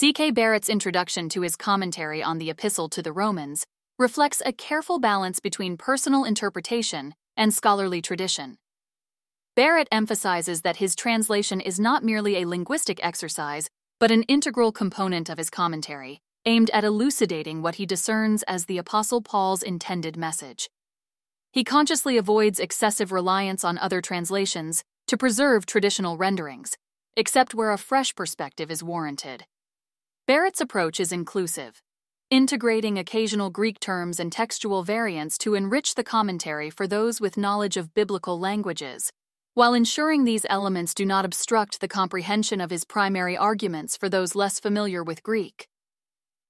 C.K. Barrett's introduction to his commentary on the Epistle to the Romans reflects a careful balance between personal interpretation and scholarly tradition. Barrett emphasizes that his translation is not merely a linguistic exercise, but an integral component of his commentary, aimed at elucidating what he discerns as the Apostle Paul's intended message. He consciously avoids excessive reliance on other translations to preserve traditional renderings, except where a fresh perspective is warranted. Barrett's approach is inclusive, integrating occasional Greek terms and textual variants to enrich the commentary for those with knowledge of biblical languages, while ensuring these elements do not obstruct the comprehension of his primary arguments for those less familiar with Greek.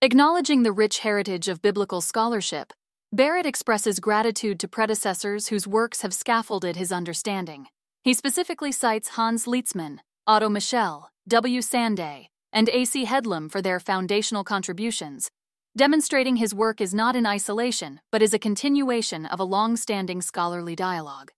Acknowledging the rich heritage of biblical scholarship, Barrett expresses gratitude to predecessors whose works have scaffolded his understanding. He specifically cites Hans Lietzmann, Otto Michel, W. Sanday, and A.C. Headlam for their foundational contributions, demonstrating his work is not in isolation but is a continuation of a long standing scholarly dialogue.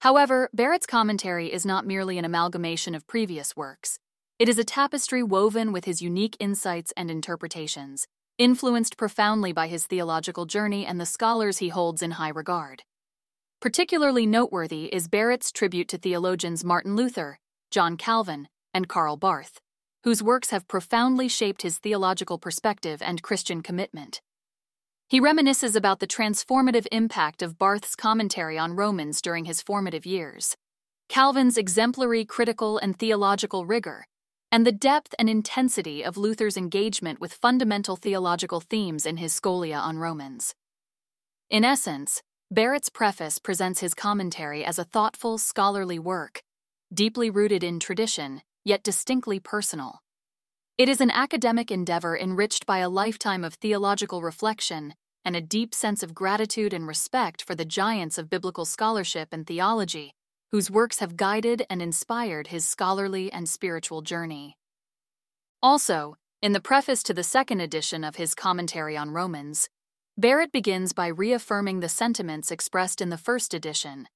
However, Barrett's commentary is not merely an amalgamation of previous works. It is a tapestry woven with his unique insights and interpretations, influenced profoundly by his theological journey and the scholars he holds in high regard. Particularly noteworthy is Barrett's tribute to theologians Martin Luther, John Calvin, and Karl Barth whose works have profoundly shaped his theological perspective and Christian commitment. He reminisces about the transformative impact of Barth's commentary on Romans during his formative years, Calvin's exemplary critical and theological rigor, and the depth and intensity of Luther's engagement with fundamental theological themes in his Scholia on Romans. In essence, Barrett's preface presents his commentary as a thoughtful, scholarly work, deeply rooted in tradition yet distinctly personal. It is an academic endeavor enriched by a lifetime of theological reflection and a deep sense of gratitude and respect for the giants of biblical scholarship and theology, whose works have guided and inspired his scholarly and spiritual journey. Also, in the preface to the second edition of his Commentary on Romans, Barrett begins by reaffirming the sentiments expressed in the first edition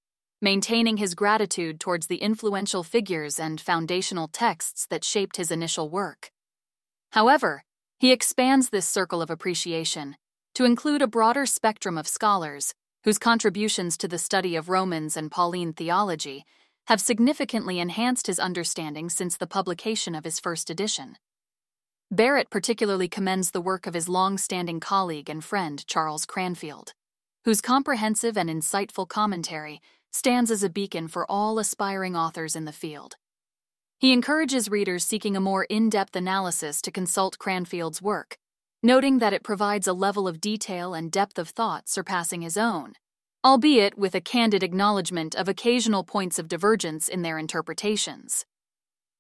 maintaining his gratitude towards the influential figures and foundational texts that shaped his initial work. However, he expands this circle of appreciation to include a broader spectrum of scholars whose contributions to the study of Romans and Pauline theology have significantly enhanced his understanding since the publication of his first edition. Barrett particularly commends the work of his long standing colleague and friend Charles Cranfield, whose comprehensive and insightful commentary stands as a beacon for all aspiring authors in the field. He encourages readers seeking a more in depth analysis to consult Cranfield's work, noting that it provides a level of detail and depth of thought surpassing his own, albeit with a candid acknowledgement of occasional points of divergence in their interpretations.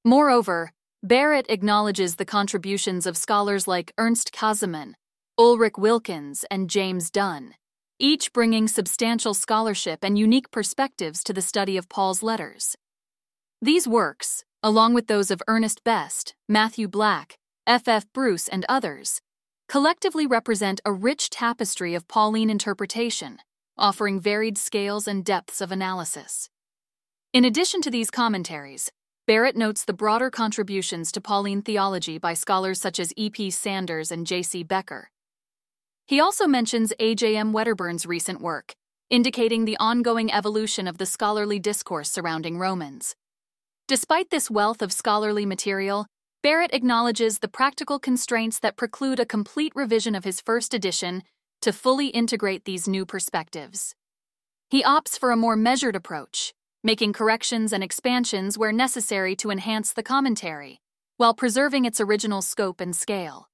Moreover, Barrett acknowledges the contributions of scholars like Ernst Käsemann, Ulrich Wilckens, and James Dunn, each bringing substantial scholarship and unique perspectives to the study of Paul's letters. These works, along with those of Ernest Best, Matthew Black, F. F. Bruce, and others, collectively represent a rich tapestry of Pauline interpretation, offering varied scales and depths of analysis. In addition to these commentaries, Barrett notes the broader contributions to Pauline theology by scholars such as E. P. Sanders and J. C. He also mentions A.J.M. Wedderburn's recent work, indicating the ongoing evolution of the scholarly discourse surrounding Romans. Despite this wealth of scholarly material, Barrett acknowledges the practical constraints that preclude a complete revision of his first edition to fully integrate these new perspectives. He opts for a more measured approach, making corrections and expansions where necessary to enhance the commentary, while preserving its original scope and scale.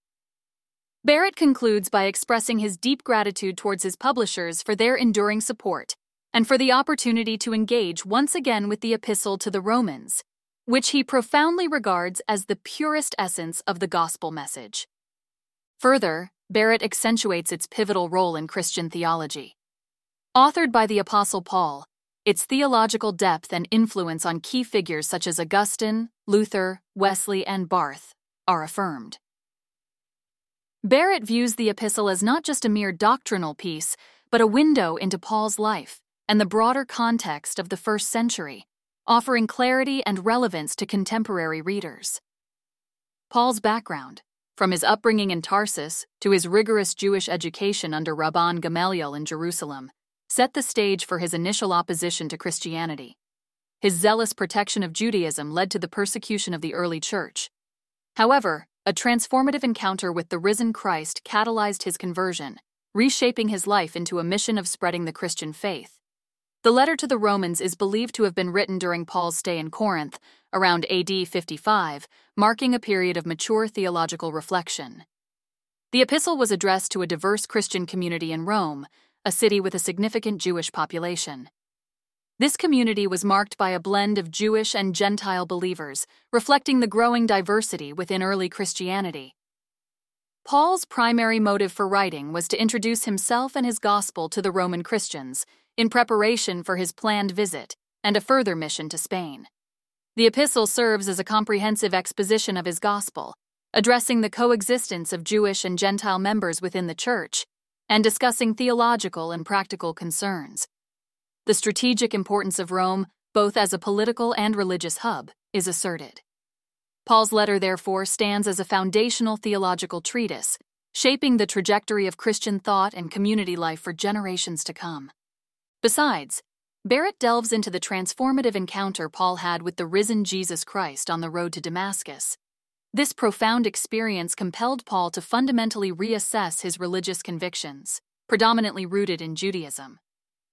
Barrett concludes by expressing his deep gratitude towards his publishers for their enduring support and for the opportunity to engage once again with the Epistle to the Romans, which he profoundly regards as the purest essence of the gospel message. Further, Barrett accentuates its pivotal role in Christian theology. Authored by the Apostle Paul, its theological depth and influence on key figures such as Augustine, Luther, Wesley, and Barth are affirmed. Barrett views the epistle as not just a mere doctrinal piece, but a window into Paul's life and the broader context of the first century, offering clarity and relevance to contemporary readers. Paul's background, from his upbringing in Tarsus to his rigorous Jewish education under Rabban Gamaliel in Jerusalem, set the stage for his initial opposition to Christianity. His zealous protection of Judaism led to the persecution of the early church. However, a transformative encounter with the risen Christ catalyzed his conversion, reshaping his life into a mission of spreading the Christian faith. The letter to the Romans is believed to have been written during Paul's stay in Corinth, around AD 55, marking a period of mature theological reflection. The epistle was addressed to a diverse Christian community in Rome, a city with a significant Jewish population. This community was marked by a blend of Jewish and Gentile believers, reflecting the growing diversity within early Christianity. Paul's primary motive for writing was to introduce himself and his gospel to the Roman Christians, in preparation for his planned visit and a further mission to Spain. The epistle serves as a comprehensive exposition of his gospel, addressing the coexistence of Jewish and Gentile members within the church, and discussing theological and practical concerns. The strategic importance of Rome, both as a political and religious hub, is asserted. Paul's letter, therefore, stands as a foundational theological treatise, shaping the trajectory of Christian thought and community life for generations to come. Besides, Barrett delves into the transformative encounter Paul had with the risen Jesus Christ on the road to Damascus. This profound experience compelled Paul to fundamentally reassess his religious convictions, predominantly rooted in Judaism.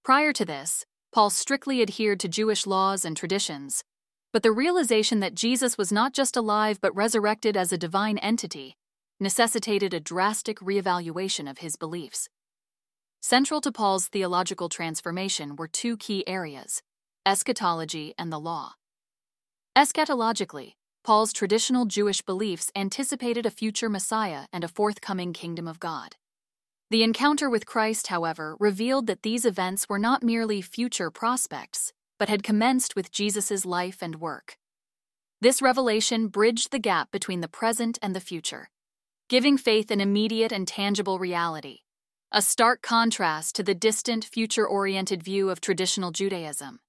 Prior to this, Paul strictly adhered to Jewish laws and traditions, but the realization that Jesus was not just alive but resurrected as a divine entity necessitated a drastic reevaluation of his beliefs. Central to Paul's theological transformation were two key areas eschatology and the law. Eschatologically, Paul's traditional Jewish beliefs anticipated a future Messiah and a forthcoming kingdom of God. The encounter with Christ, however, revealed that these events were not merely future prospects, but had commenced with Jesus' life and work. This revelation bridged the gap between the present and the future, giving faith an immediate and tangible reality a stark contrast to the distant, future oriented view of traditional Judaism.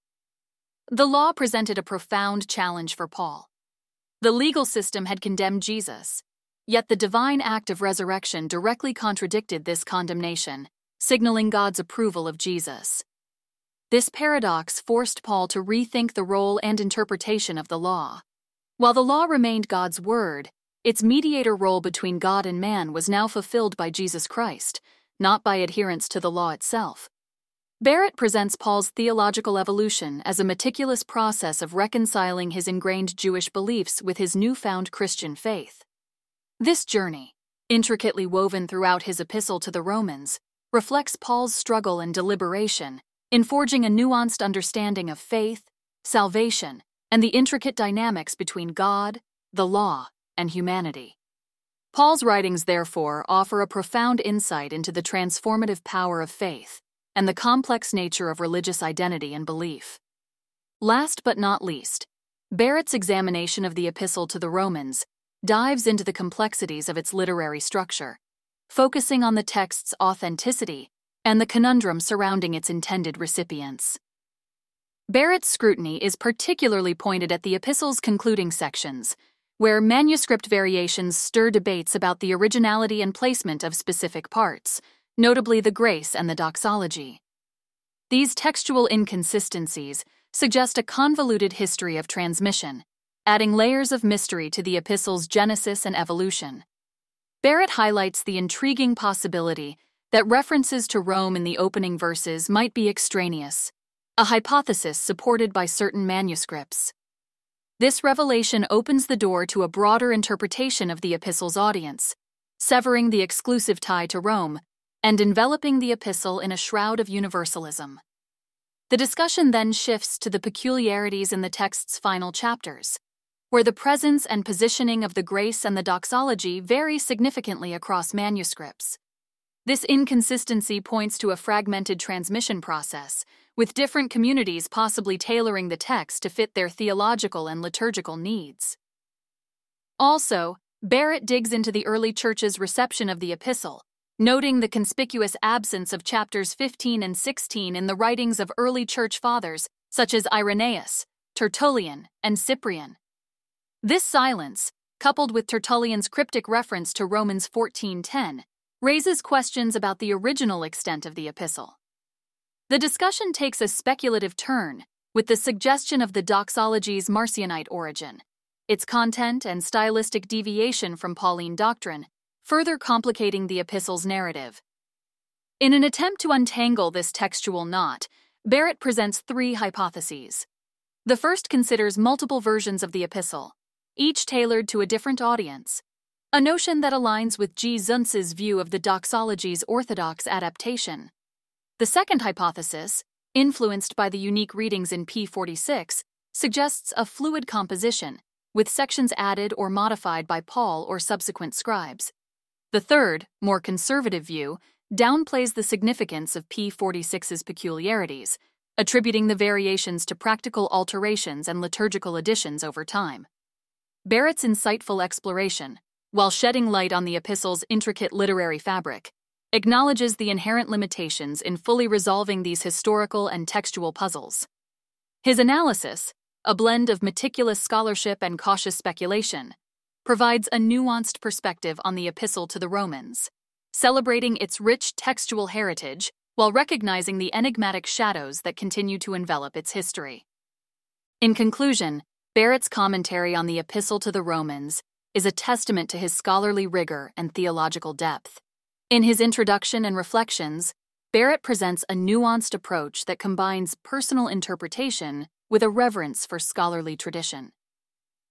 The law presented a profound challenge for Paul. The legal system had condemned Jesus, yet the divine act of resurrection directly contradicted this condemnation, signaling God's approval of Jesus. This paradox forced Paul to rethink the role and interpretation of the law. While the law remained God's word, its mediator role between God and man was now fulfilled by Jesus Christ, not by adherence to the law itself. Barrett presents Paul's theological evolution as a meticulous process of reconciling his ingrained Jewish beliefs with his newfound Christian faith. This journey, intricately woven throughout his epistle to the Romans, reflects Paul's struggle and deliberation in forging a nuanced understanding of faith, salvation, and the intricate dynamics between God, the law, and humanity. Paul's writings, therefore, offer a profound insight into the transformative power of faith and the complex nature of religious identity and belief. Last but not least, Barrett's examination of the Epistle to the Romans dives into the complexities of its literary structure, focusing on the text's authenticity and the conundrum surrounding its intended recipients. Barrett's scrutiny is particularly pointed at the epistle's concluding sections, where manuscript variations stir debates about the originality and placement of specific parts, notably the grace and the doxology. These textual inconsistencies suggest a convoluted history of transmission, adding layers of mystery to the epistle's genesis and evolution. Barrett highlights the intriguing possibility that references to Rome in the opening verses might be extraneous, a hypothesis supported by certain manuscripts. This revelation opens the door to a broader interpretation of the epistle's audience, severing the exclusive tie to Rome and enveloping the epistle in a shroud of universalism. The discussion then shifts to the peculiarities in the text's final chapters, where the presence and positioning of the grace and the doxology vary significantly across manuscripts. This inconsistency points to a fragmented transmission process with different communities possibly tailoring the text to fit their theological and liturgical needs. Also, Barrett digs into the early church's reception of the epistle, noting the conspicuous absence of chapters 15 and 16 in the writings of early church fathers such as Irenaeus, Tertullian, and Cyprian. This silence, coupled with Tertullian's cryptic reference to Romans 14:10, raises questions about the original extent of the epistle. The discussion takes a speculative turn with the suggestion of the doxology's Marcionite origin, its content and stylistic deviation from Pauline doctrine, further complicating the epistle's narrative. In an attempt to untangle this textual knot, Barrett presents three hypotheses. The first considers multiple versions of the epistle, each tailored to a different audience, a notion that aligns with G. Zuntz's view of the doxology's orthodox adaptation. The second hypothesis, influenced by the unique readings in P46, suggests a fluid composition, with sections added or modified by Paul or subsequent scribes. The third, more conservative view, downplays the significance of P46's peculiarities, attributing the variations to practical alterations and liturgical additions over time. Barrett's insightful exploration, while shedding light on the epistle's intricate literary fabric, acknowledges the inherent limitations in fully resolving these historical and textual puzzles. His analysis, a blend of meticulous scholarship and cautious speculation, provides a nuanced perspective on the epistle to the Romans, celebrating its rich textual heritage while recognizing the enigmatic shadows that continue to envelop its history. In conclusion, Barrett's commentary on the Epistle to the Romans is a testament to his scholarly rigor and theological depth. In his introduction and reflections, Barrett presents a nuanced approach that combines personal interpretation with a reverence for scholarly tradition.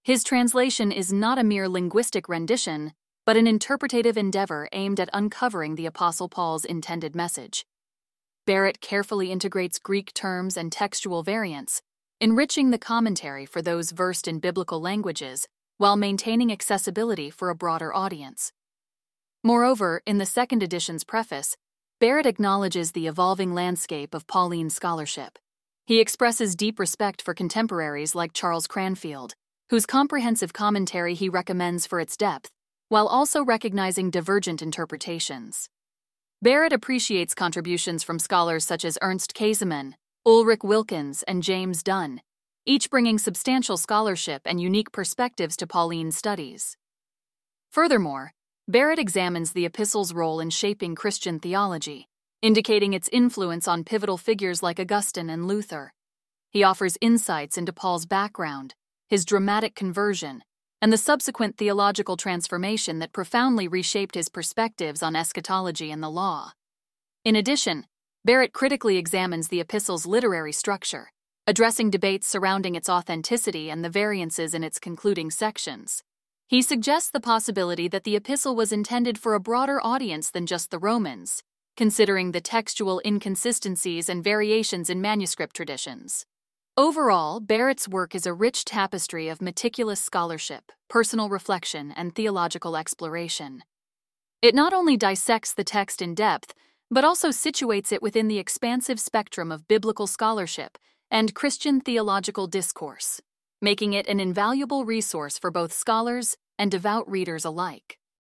His translation is not a mere linguistic rendition, but an interpretative endeavor aimed at uncovering the Apostle Paul's intended message. Barrett carefully integrates Greek terms and textual variants, enriching the commentary for those versed in biblical languages while maintaining accessibility for a broader audience. Moreover, in the second edition's preface, Barrett acknowledges the evolving landscape of Pauline scholarship. He expresses deep respect for contemporaries like Charles Cranfield, whose comprehensive commentary he recommends for its depth, while also recognizing divergent interpretations. Barrett appreciates contributions from scholars such as Ernst Käsemann, Ulrich Wilckens and James Dunn, each bringing substantial scholarship and unique perspectives to Pauline's studies. Furthermore, Barrett examines the epistle's role in shaping Christian theology, indicating its influence on pivotal figures like Augustine and Luther. He offers insights into Paul's background, his dramatic conversion, and the subsequent theological transformation that profoundly reshaped his perspectives on eschatology and the law. In addition, Barrett critically examines the epistle's literary structure, addressing debates surrounding its authenticity and the variances in its concluding sections. He suggests the possibility that the epistle was intended for a broader audience than just the Romans, considering the textual inconsistencies and variations in manuscript traditions. Overall, Barrett's work is a rich tapestry of meticulous scholarship, personal reflection, and theological exploration. It not only dissects the text in depth, but also situates it within the expansive spectrum of biblical scholarship and Christian theological discourse, making it an invaluable resource for both scholars and devout readers alike.